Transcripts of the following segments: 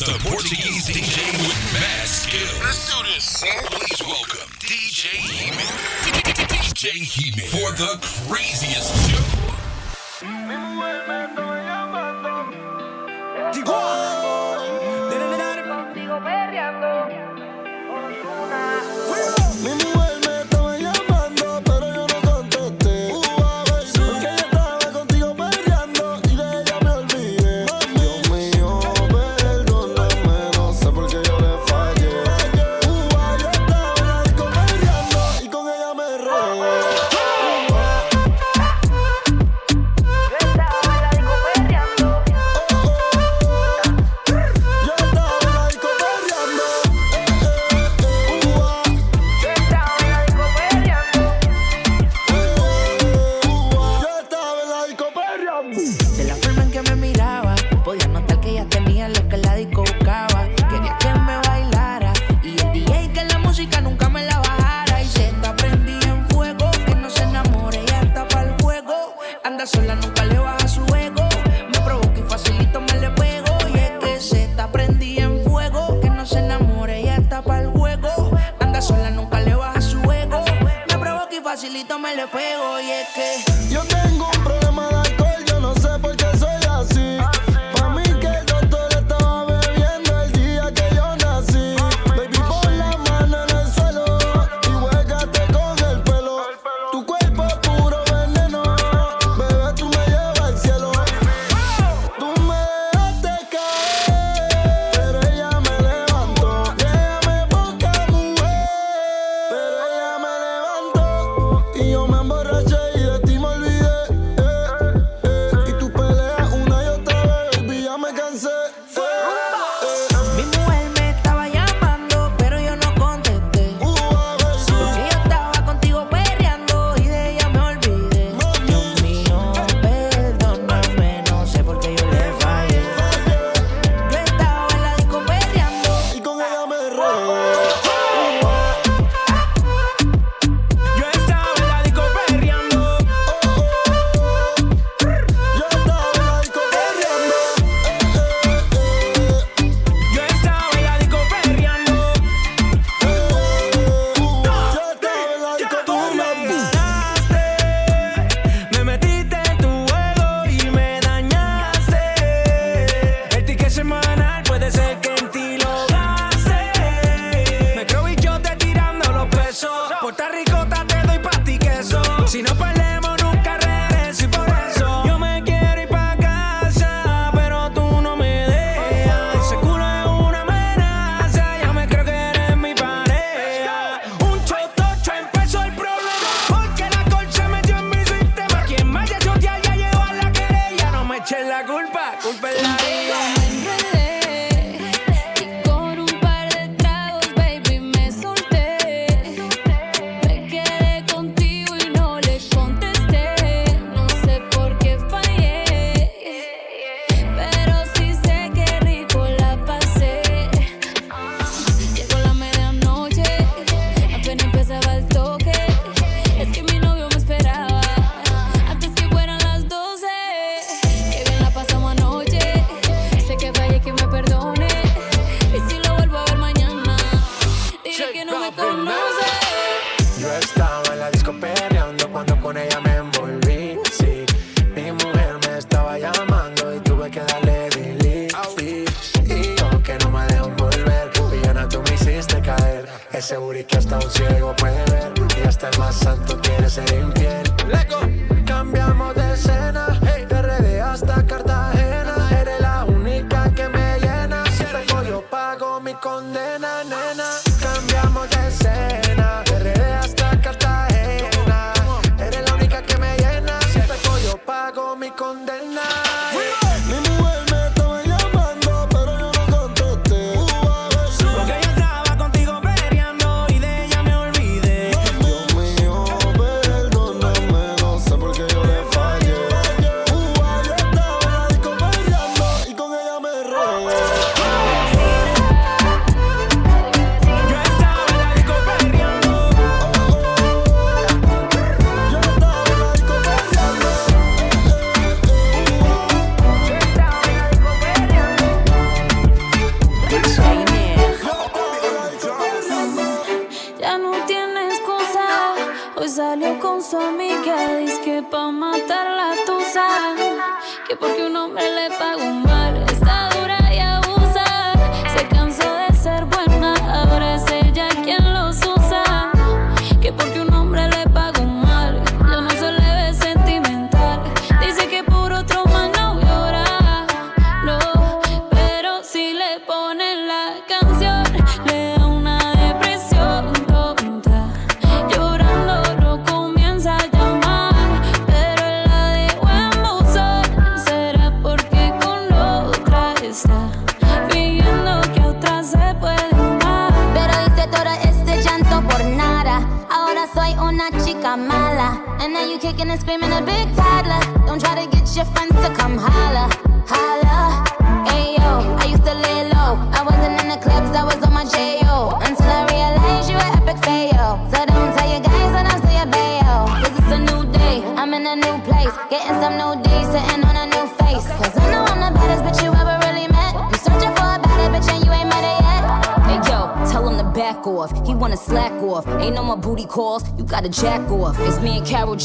it's the Portuguese DJ with mad skills. Let's do this, son. Please welcome DJ Heeman. DJ Heeman for the craziest show.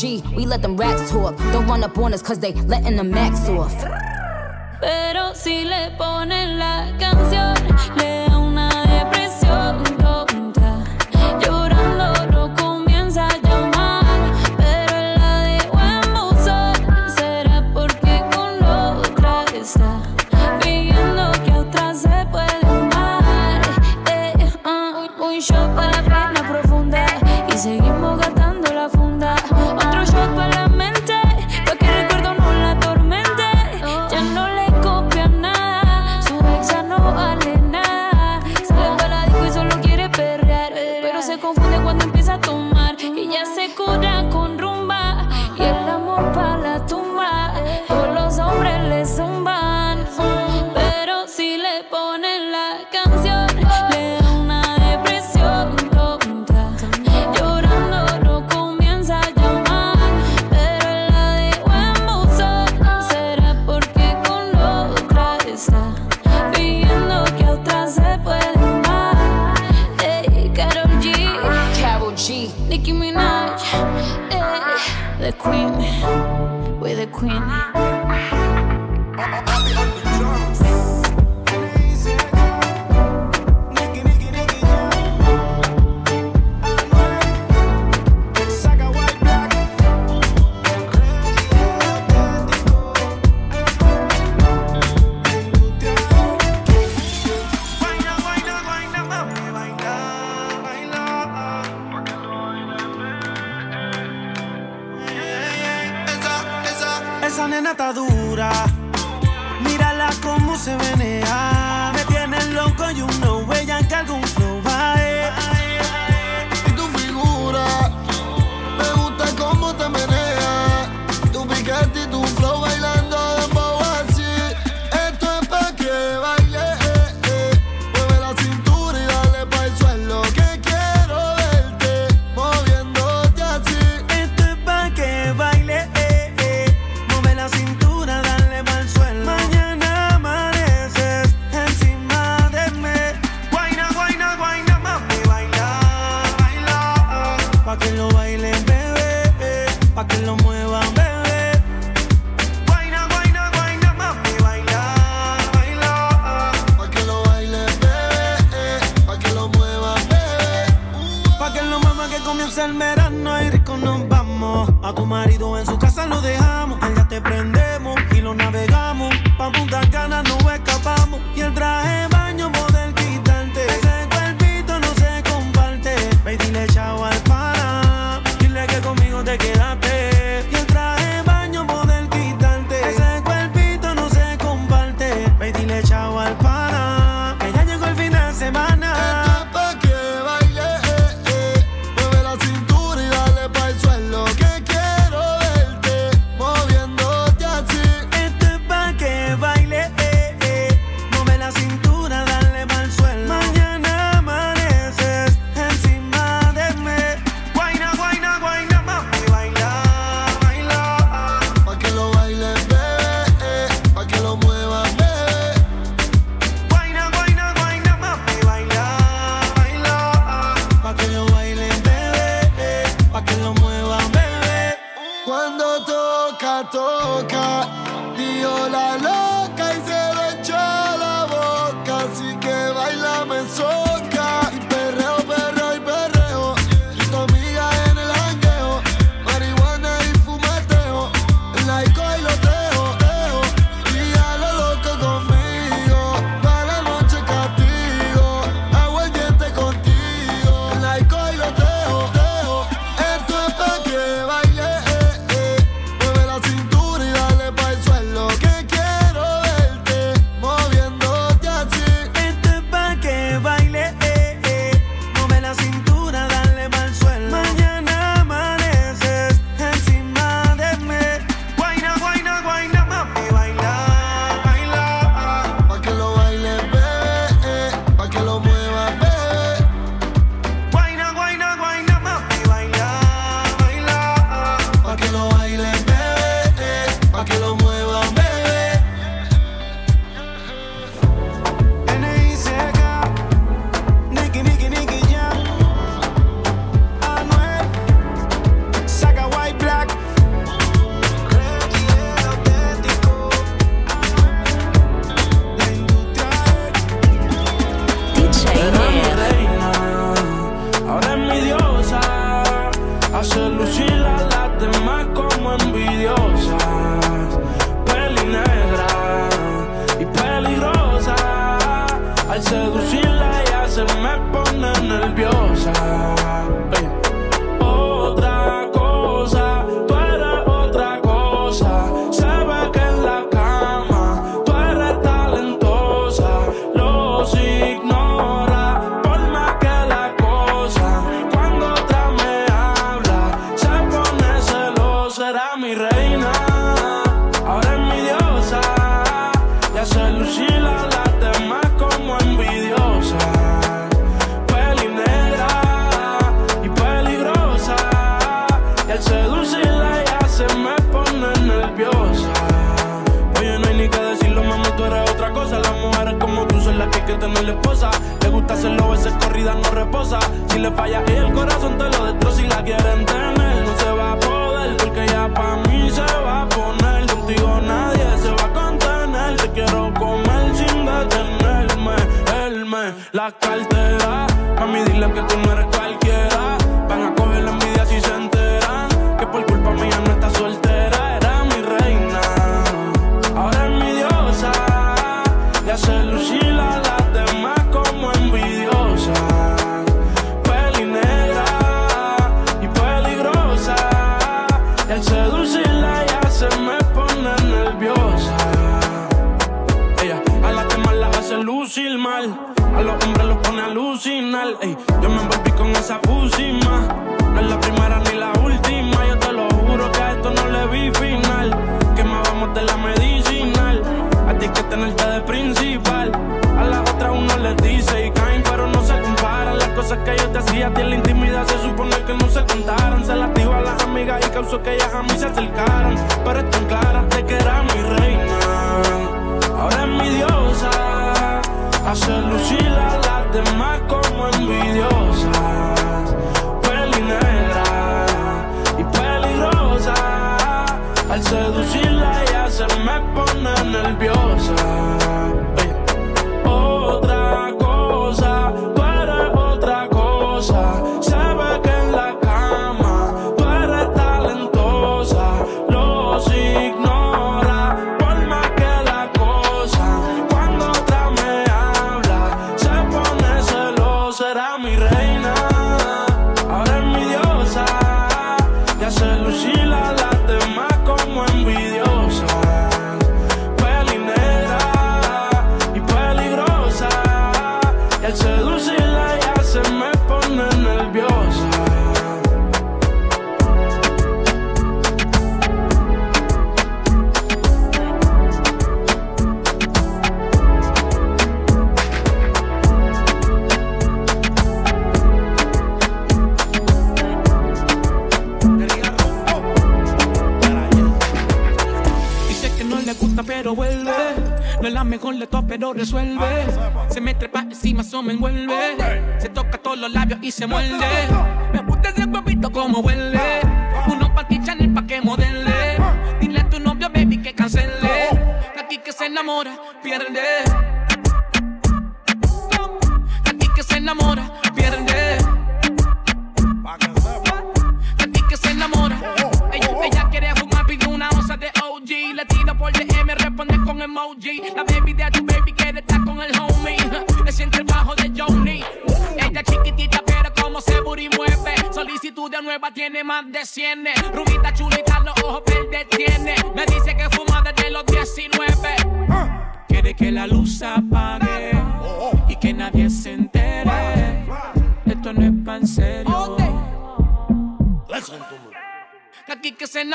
We let them rats talk. Don't run up on us cause they letting the max off. queen. closer resuelve. Se me trepa encima, eso me envuelve. Se toca todos los labios y se muerde.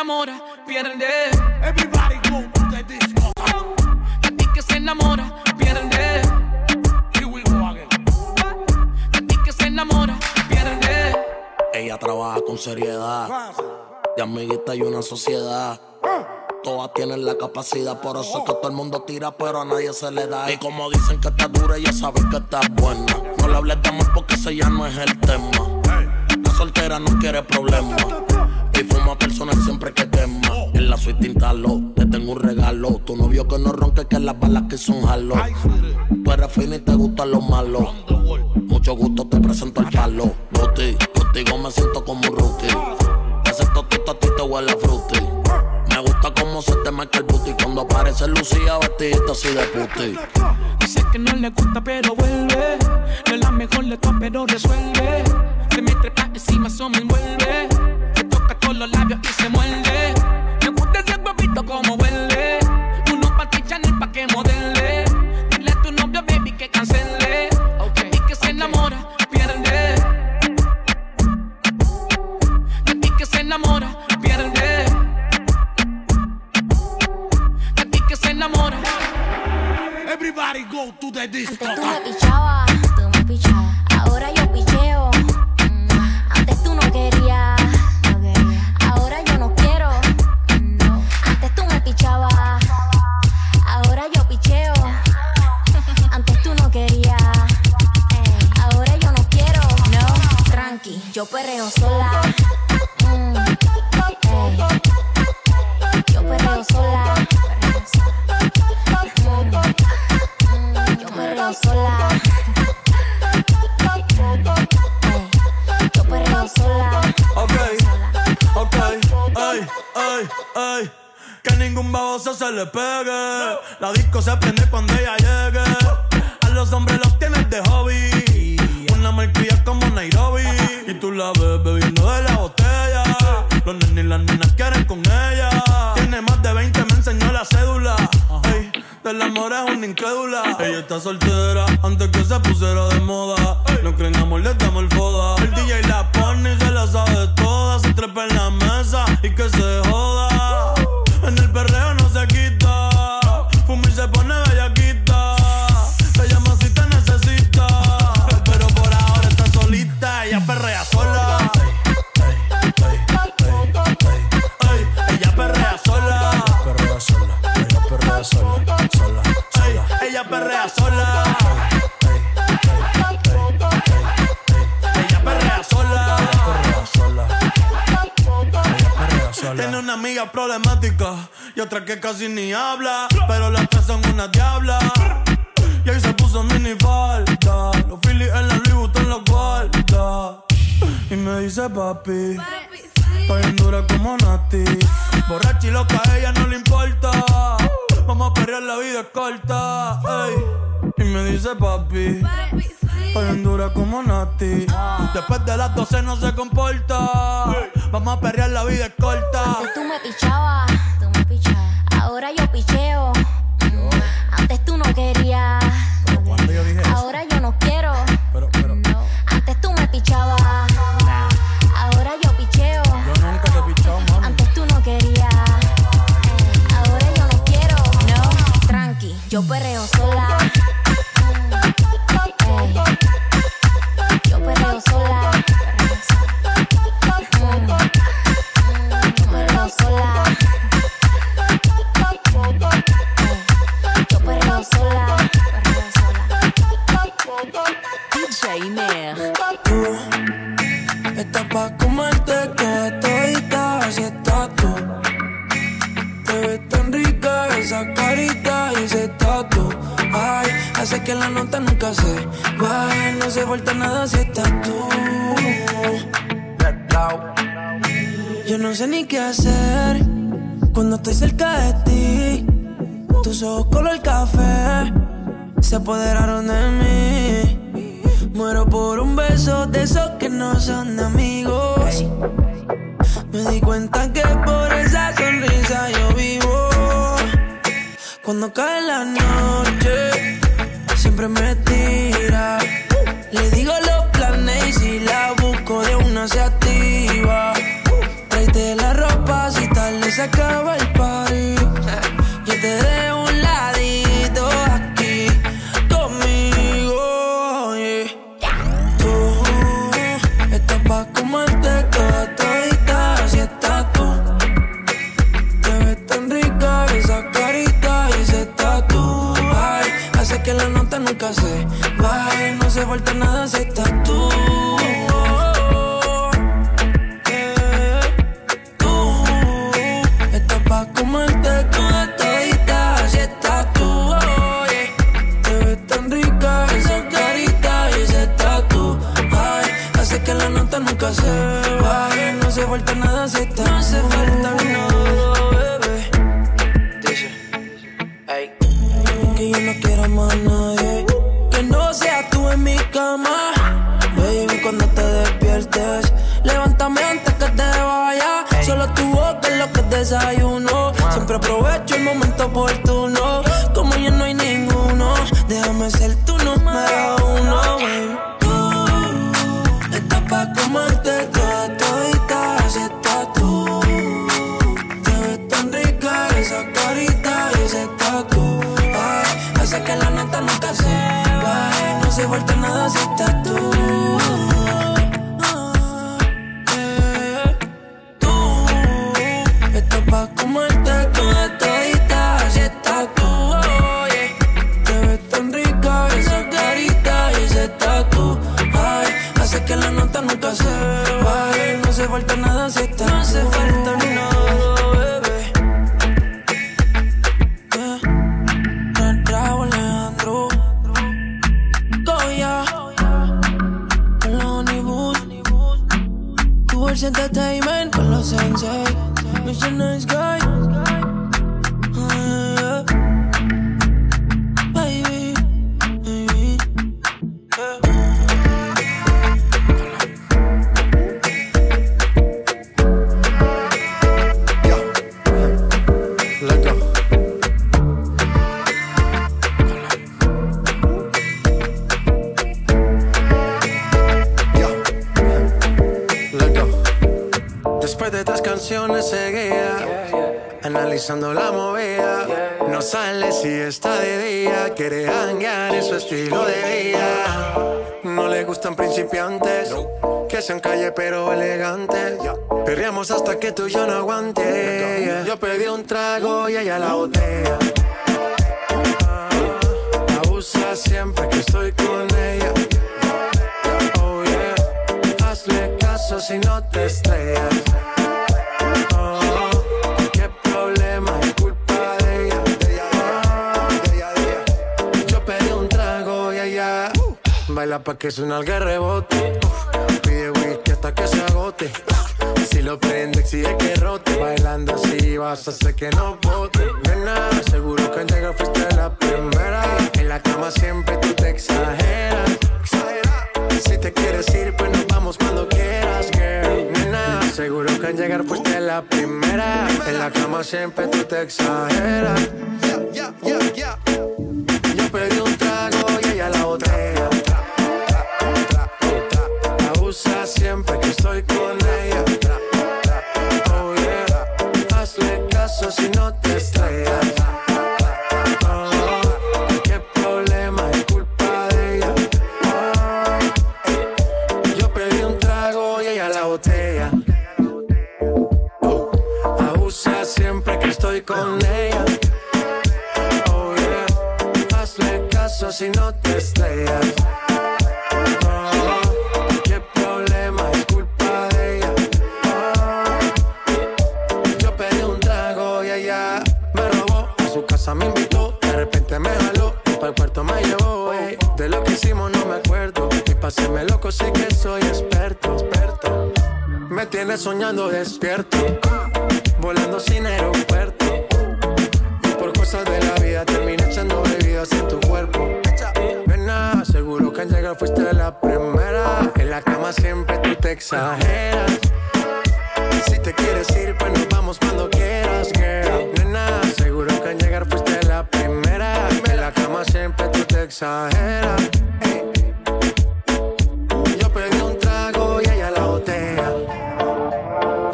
enamora, pierde. Everybody go to the disco. A ti que se enamora, pierde. Here we go again. A ti que se enamora, pierde. Ella trabaja con seriedad. De amiguita y una sociedad. Todas tienen la capacidad, por eso es que todo el mundo tira, pero a nadie se le da. Y como dicen que está dura, ella sabe que está buena. No le hables de amor porque ese ya no es el tema. La soltera no quiere problemas. Y fuma personal siempre que quema. En la suite instalo, te tengo un regalo. Tu novio que no ronque, que las balas que son jalo. Tú eres fina y te gustan los malos. Mucho gusto, te presento el palo. Guti, contigo me siento como un rookie. Excepto tú, a ti te huele a frutti. Me gusta cómo se te marca el booty cuando aparece Lucía vestidita así de puti. Dice que no le gusta pero vuelve, no es la mejor de todas pero resuelve. Se me trepa encima, eso me envuelve con los labios y se muerde. Me gusta ese huevito como huele. Uno pa' ti, Chanel pa' que modele. Dile a tu novio, baby, que cancele. Y que se enamora, pierde. De ti que se enamora, pierde. De ti que se enamora. Everybody go to the disco. Antes tú me pichabas, yo perreo sola. Mm, ey. Yo perreo sola. Mm, Yo perreo sola. Ey, Yo perreo sola. Ok, ok, ay, ay. Que ningún baboso se le pegue. La disco se prende cuando ella llegue. A los hombres los tienes de hobby. Una malcria como Nairobi. Tú la ves bebiendo de la botella. Los nenes y las nenas quieren con ella. Tiene más de 20, me enseñó la cédula. Ey, del amor es una incrédula. Ella está soltera antes que se pusiera de moda. No creen amor, le damos el foda. El DJ la pone y se la sabe toda. Se trepa en la mesa y que se Problemática y otra que casi ni habla. Pero las tres son una diabla. Y ahí se puso mini falta. Los Phillies en la Louis Vuitton los guarda. Y me dice papi. Dura como Nati. Borracha y loca, a ella no le importa. Vamos a perrear, la vida es corta. ey. Y me dice papi. Está bien dura como Nati. Después de las 12 no se comporta. Vamos a perrear, la vida es corta. Antes tú me pichabas, tú me pichabas. Ahora yo picheo. Mm, Antes tú no querías. Cuando yo dije eso, Ahora yo no quiero. pero, pero, No. Antes tú me pichabas. Ahora yo picheo. yo nunca te he pichado, mami. Antes tú no querías. Ahora yo no quiero. No. Tranqui, yo perreo sola. Que la nota nunca se baje No se vuelta nada si estás tú Yo no sé ni qué hacer Cuando estoy cerca de ti Tus ojos color café Se apoderaron de mí Muero por un beso de esos que no son amigos. Me di cuenta que por esa sonrisa yo vivo. Cuando cae la noche, siempre. Le digo los planes y si la busco de una se Después de tres canciones seguía analizando la movida. No sale si está de día, quiere hanguear en su estilo de vida. No le gustan principiantes, que sean calle pero elegantes. Perreamos hasta que tú y yo no aguante. Yo pedí un trago y ella la botella. Ah, Abusa siempre que estoy con caso si no te estrellas. Oh, qué problema es culpa de ella. Yo pedí un trago y ella baila pa' que suena el rebote. Pide whisky hasta que se agote. Si lo prende, exige que rote. Bailando así vas a hacer que no bote. Nena, seguro que al llegar fuiste la primera. En la cama siempre tú te exageras. Si te quieres ir, pues nos vamos cuando quieras, girl. Nena, seguro que al llegar fuiste la primera. En la cama siempre tú te exageras. Yo pedí un trago y ella la botella. Abusa siempre que estoy con. Oh, qué problema es culpa de ella. Oh, yo pedí un trago y ella me robó. A su casa me invitó, de repente me jaló. Para el puerto me llevó. ey. De lo que hicimos no me acuerdo. Y paséme loco, sí que soy experto, experto. Me tienes soñando despierto, volando sin aeropuerto. Y por cosas de la vida terminé echando bebidas en tu cuerpo. Que al llegar fuiste la primera. En la cama siempre tú te exageras. Si te quieres ir, pues nos vamos cuando quieras, girl. Nena, seguro que al llegar fuiste la primera. En la cama siempre tú te exageras. Yo pedí un trago y ella la botella.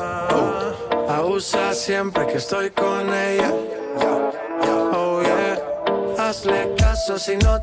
Ah, abusa siempre que estoy con ella. Oh yeah, hazle caso si no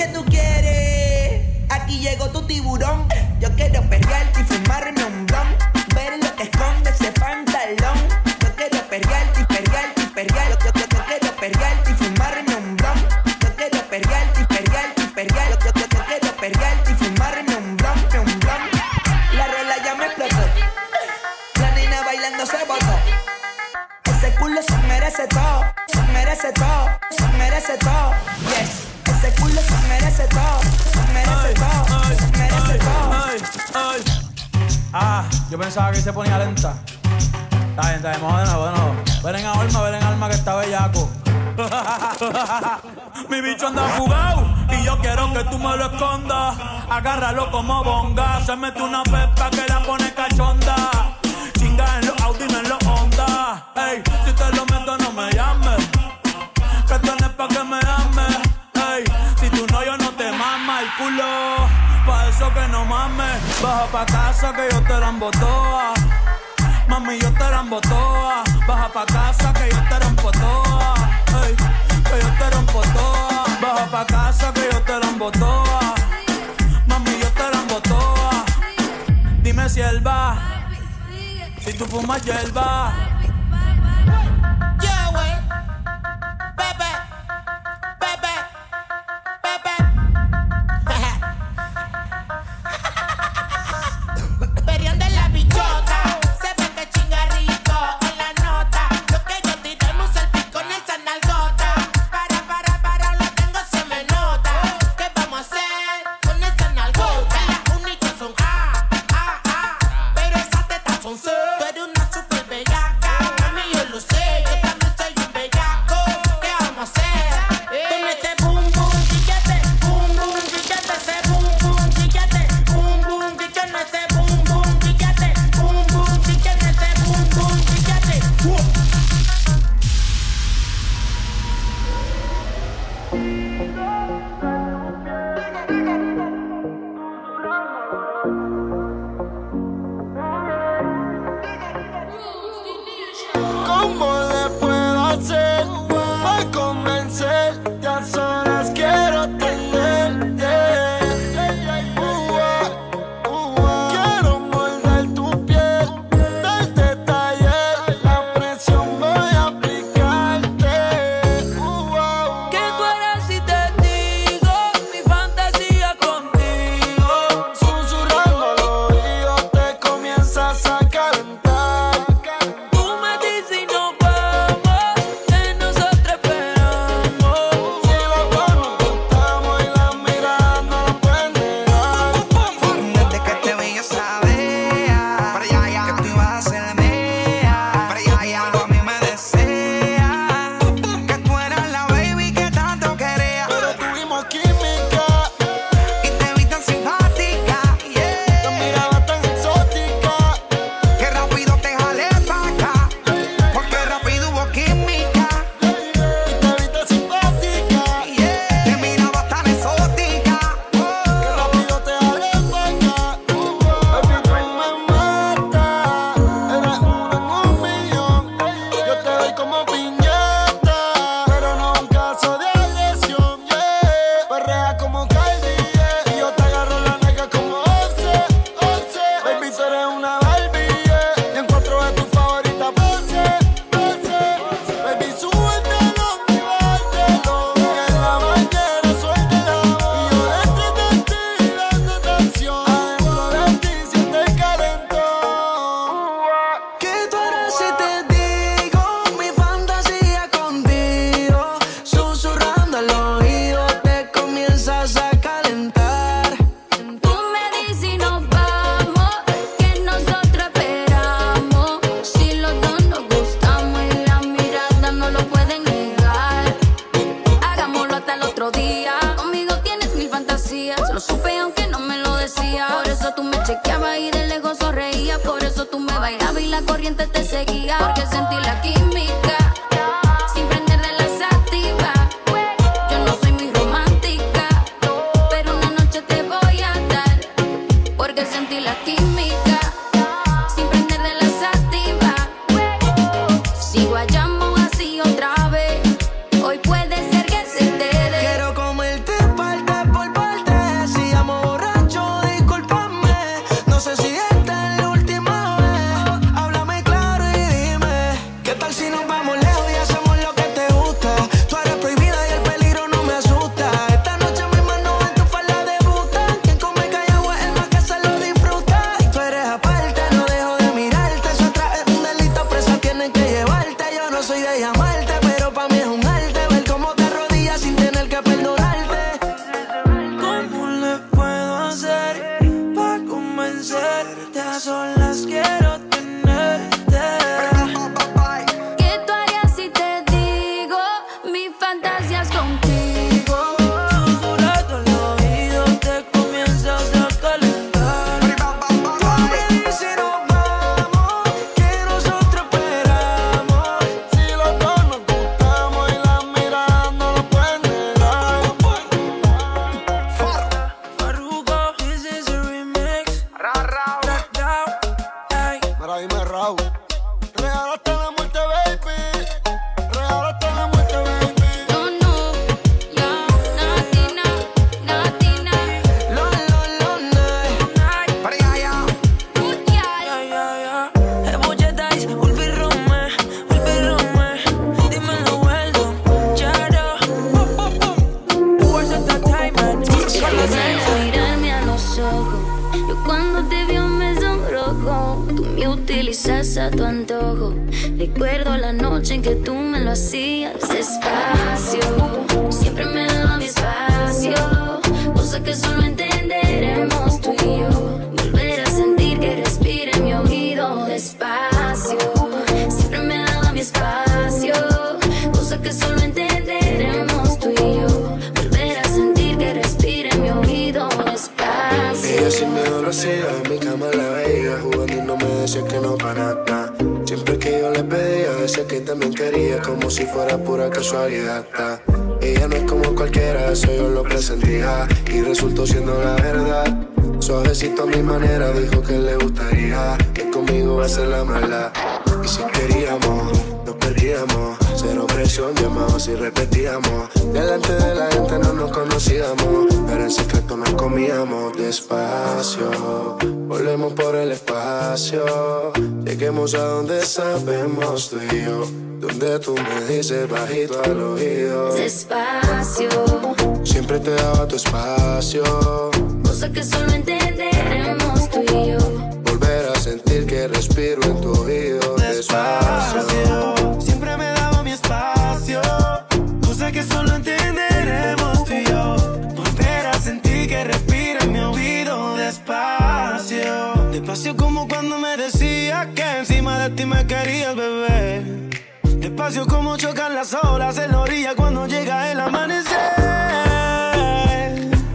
que tú quieres. Aquí llegó tu tiburón. Yo quiero pelear y fumar reunión. agárralo como bonga. Se mete una pepa más hierba. Bailabas y la corriente te seguía. Porque sentí la química. Si fuera pura casualidad. Ella no es como cualquiera, eso yo lo presentía. Y resultó siendo la verdad. Suavecito a mi manera, dijo que le gustaría. Que conmigo va a ser la mala. Y si queríamos, nos perdíamos Cero presión, llamábamos y repetíamos. Delante de la gente no nos conocíamos Pero en secreto nos comíamos despacio. Volvemos por el espacio Lleguemos a donde sabemos tú y yo. Donde tú me dices bajito al oído. Despacio, Siempre te daba tu espacio. Cosa que solo entenderemos tú y yo. Volver a sentir que respiro en tu oído. Despacio. Despacio, despacio. Como cuando me decías que encima de ti me querías, bebé. Despacio como chocan las olas en la orilla cuando llega el amanecer.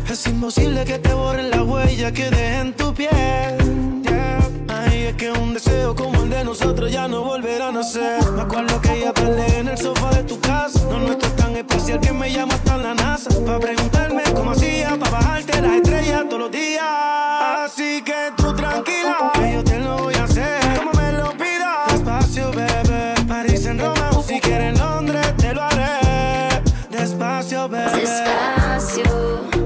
Es imposible que te borren la huella que deje en tu piel. Es que un deseo como el de nosotros ya no volverá a nacer. Me acuerdo que ella peleé en el sofá de tu casa. No nuestro es tan especial que me llama hasta la NASA. Para preguntarme cómo hacía, para bajarte las estrellas todos los días. Así que tú tranquila, que yo te lo voy a hacer. Como me lo pidas. Despacio, bebé. París en Roma o si quieres en Londres, te lo haré. Despacio, bebé. Despacio,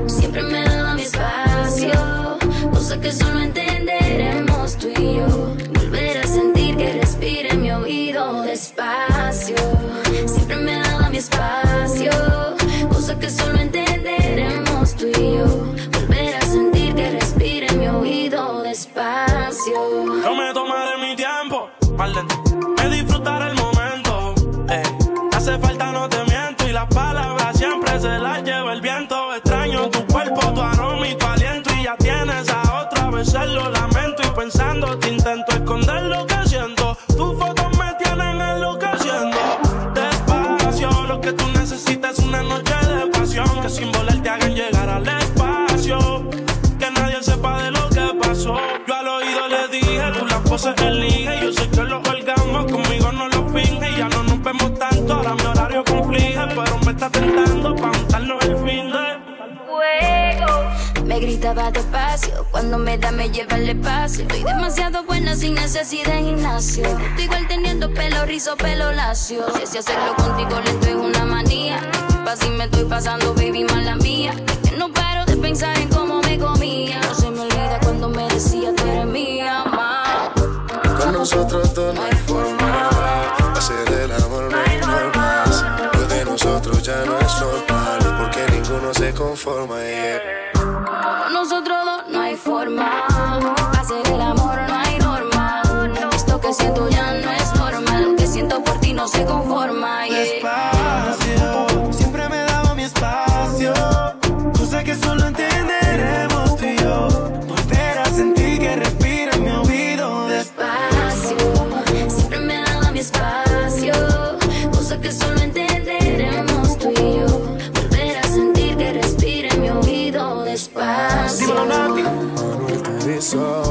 siempre me daba mi espacio. Cosa que solo entenderemos Volver a sentir que respira en mi oído despacio. Siempre me daba mi espacio. Cosa que solo entenderemos tú y yo. Volver a sentir que respira en mi oído despacio. Yo me tomaré mi tiempo, mal lento, me disfrutaré el momento. Hace falta, no te miento, y las palabras siempre se las lleva el viento. me lleva al espacio. Estoy demasiado buena sin necesidad de gimnasio. Estoy igual teniendo pelo rizo, pelo lacio. Si así hacerlo contigo lento es una manía. Disculpa si me estoy pasando, baby, mala mía. Que no paro de pensar en cómo me comía. No se me olvida cuando me decía que eres mía, ma. Con nosotros dos no hay forma. Hacer el amor no hay normas. Lo de nosotros ya no es normal. Porque ninguno se conforma, yeah. Nosotros no hay forma. Hacer el amor no hay norma. Esto que siento ya no es normal. Lo que siento por ti no se conforma. Yeah. so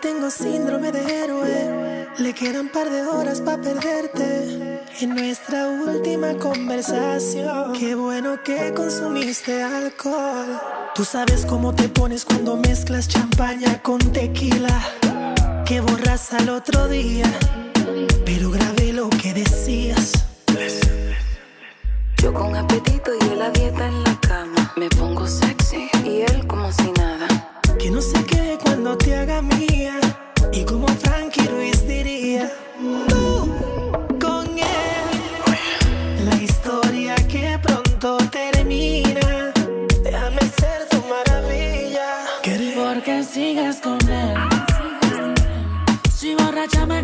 tengo síndrome de héroe. Le quedan par de horas para perderte. En nuestra última conversación, qué bueno que consumiste alcohol. Tú sabes cómo te pones cuando mezclas champaña con tequila. Que borras al otro día, pero grabé lo que decías. Yo con apetito y él a dieta en la cama. Me pongo sexy y él como si nada. Que no se quede cuando te haga mía y como Frankie Ruiz diría tú con él la historia que pronto termina déjame ser tu maravilla ¿Querés? porque sigas con él si borracha me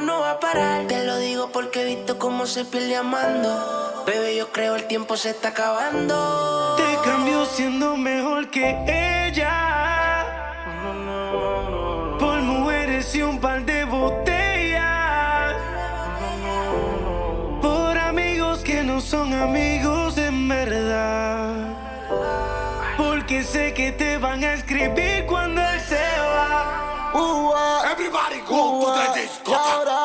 no va a parar. Te lo digo porque he visto cómo se pierde amando. Bebé, yo creo el tiempo se está acabando. Te cambio siendo mejor que ella. Por mujeres y un par de botellas. Por amigos que no son amigos en verdad. Porque sé que te van a escribir cuando él se va. Uh. this. Y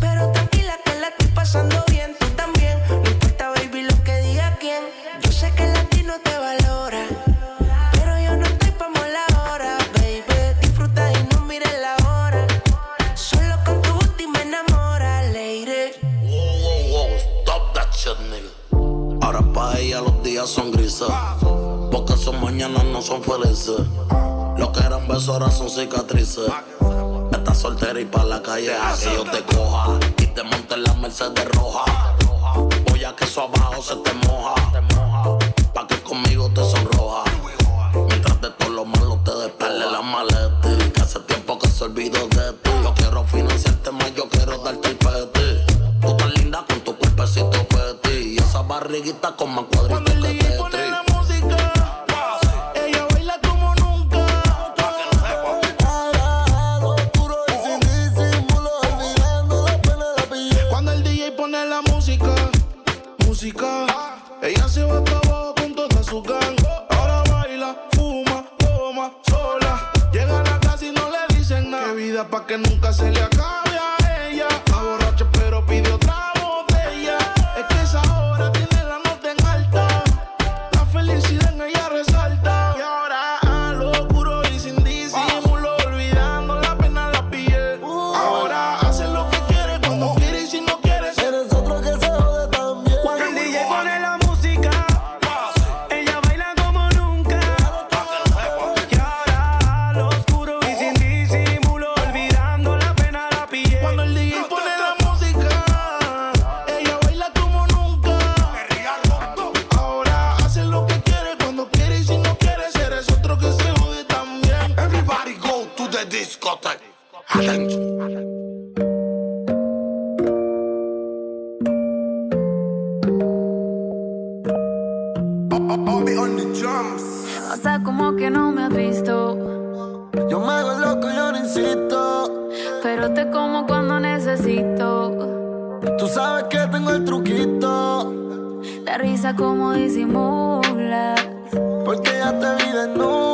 Pero tranquila que la estoy pasando bien, tú también. No importa, baby, lo que diga quién. Yo sé que el latino te valora. Pero yo no estoy pa' la hora, baby. Disfruta y no mires la hora. Solo con tu última enamora, lady. Wow, wow, wow, stop that shit, nigga. Ahora pa' ella los días son grises. Porque son mañanas no son felices. Lo que eran besos ahora son cicatrices que yo te coja y te monte en la Mercedes risa como disimulas. Porque ya te vi desnuda.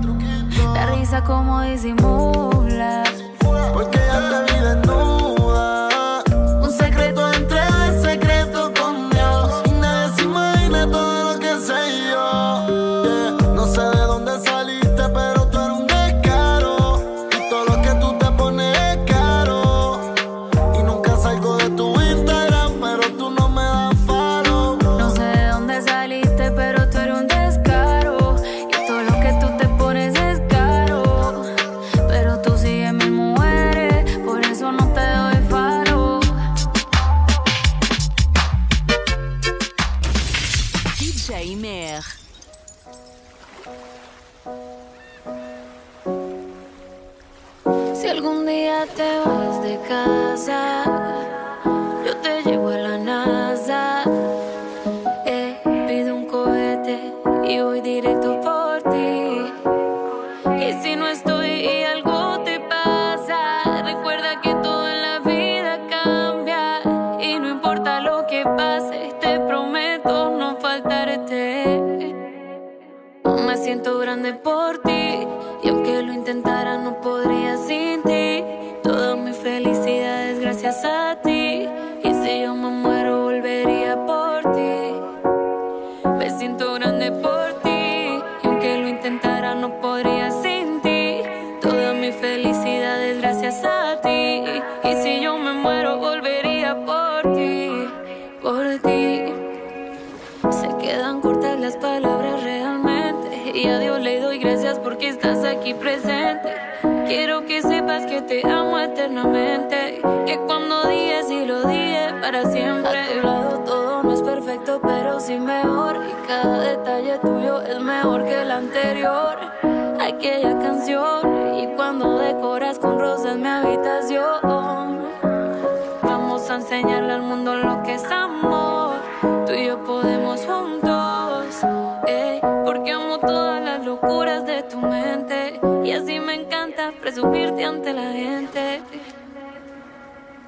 truquito. Risa como disimula. Porque ya te vi desnuda.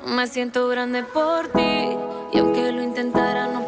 Me siento grande por ti y aunque lo intentara no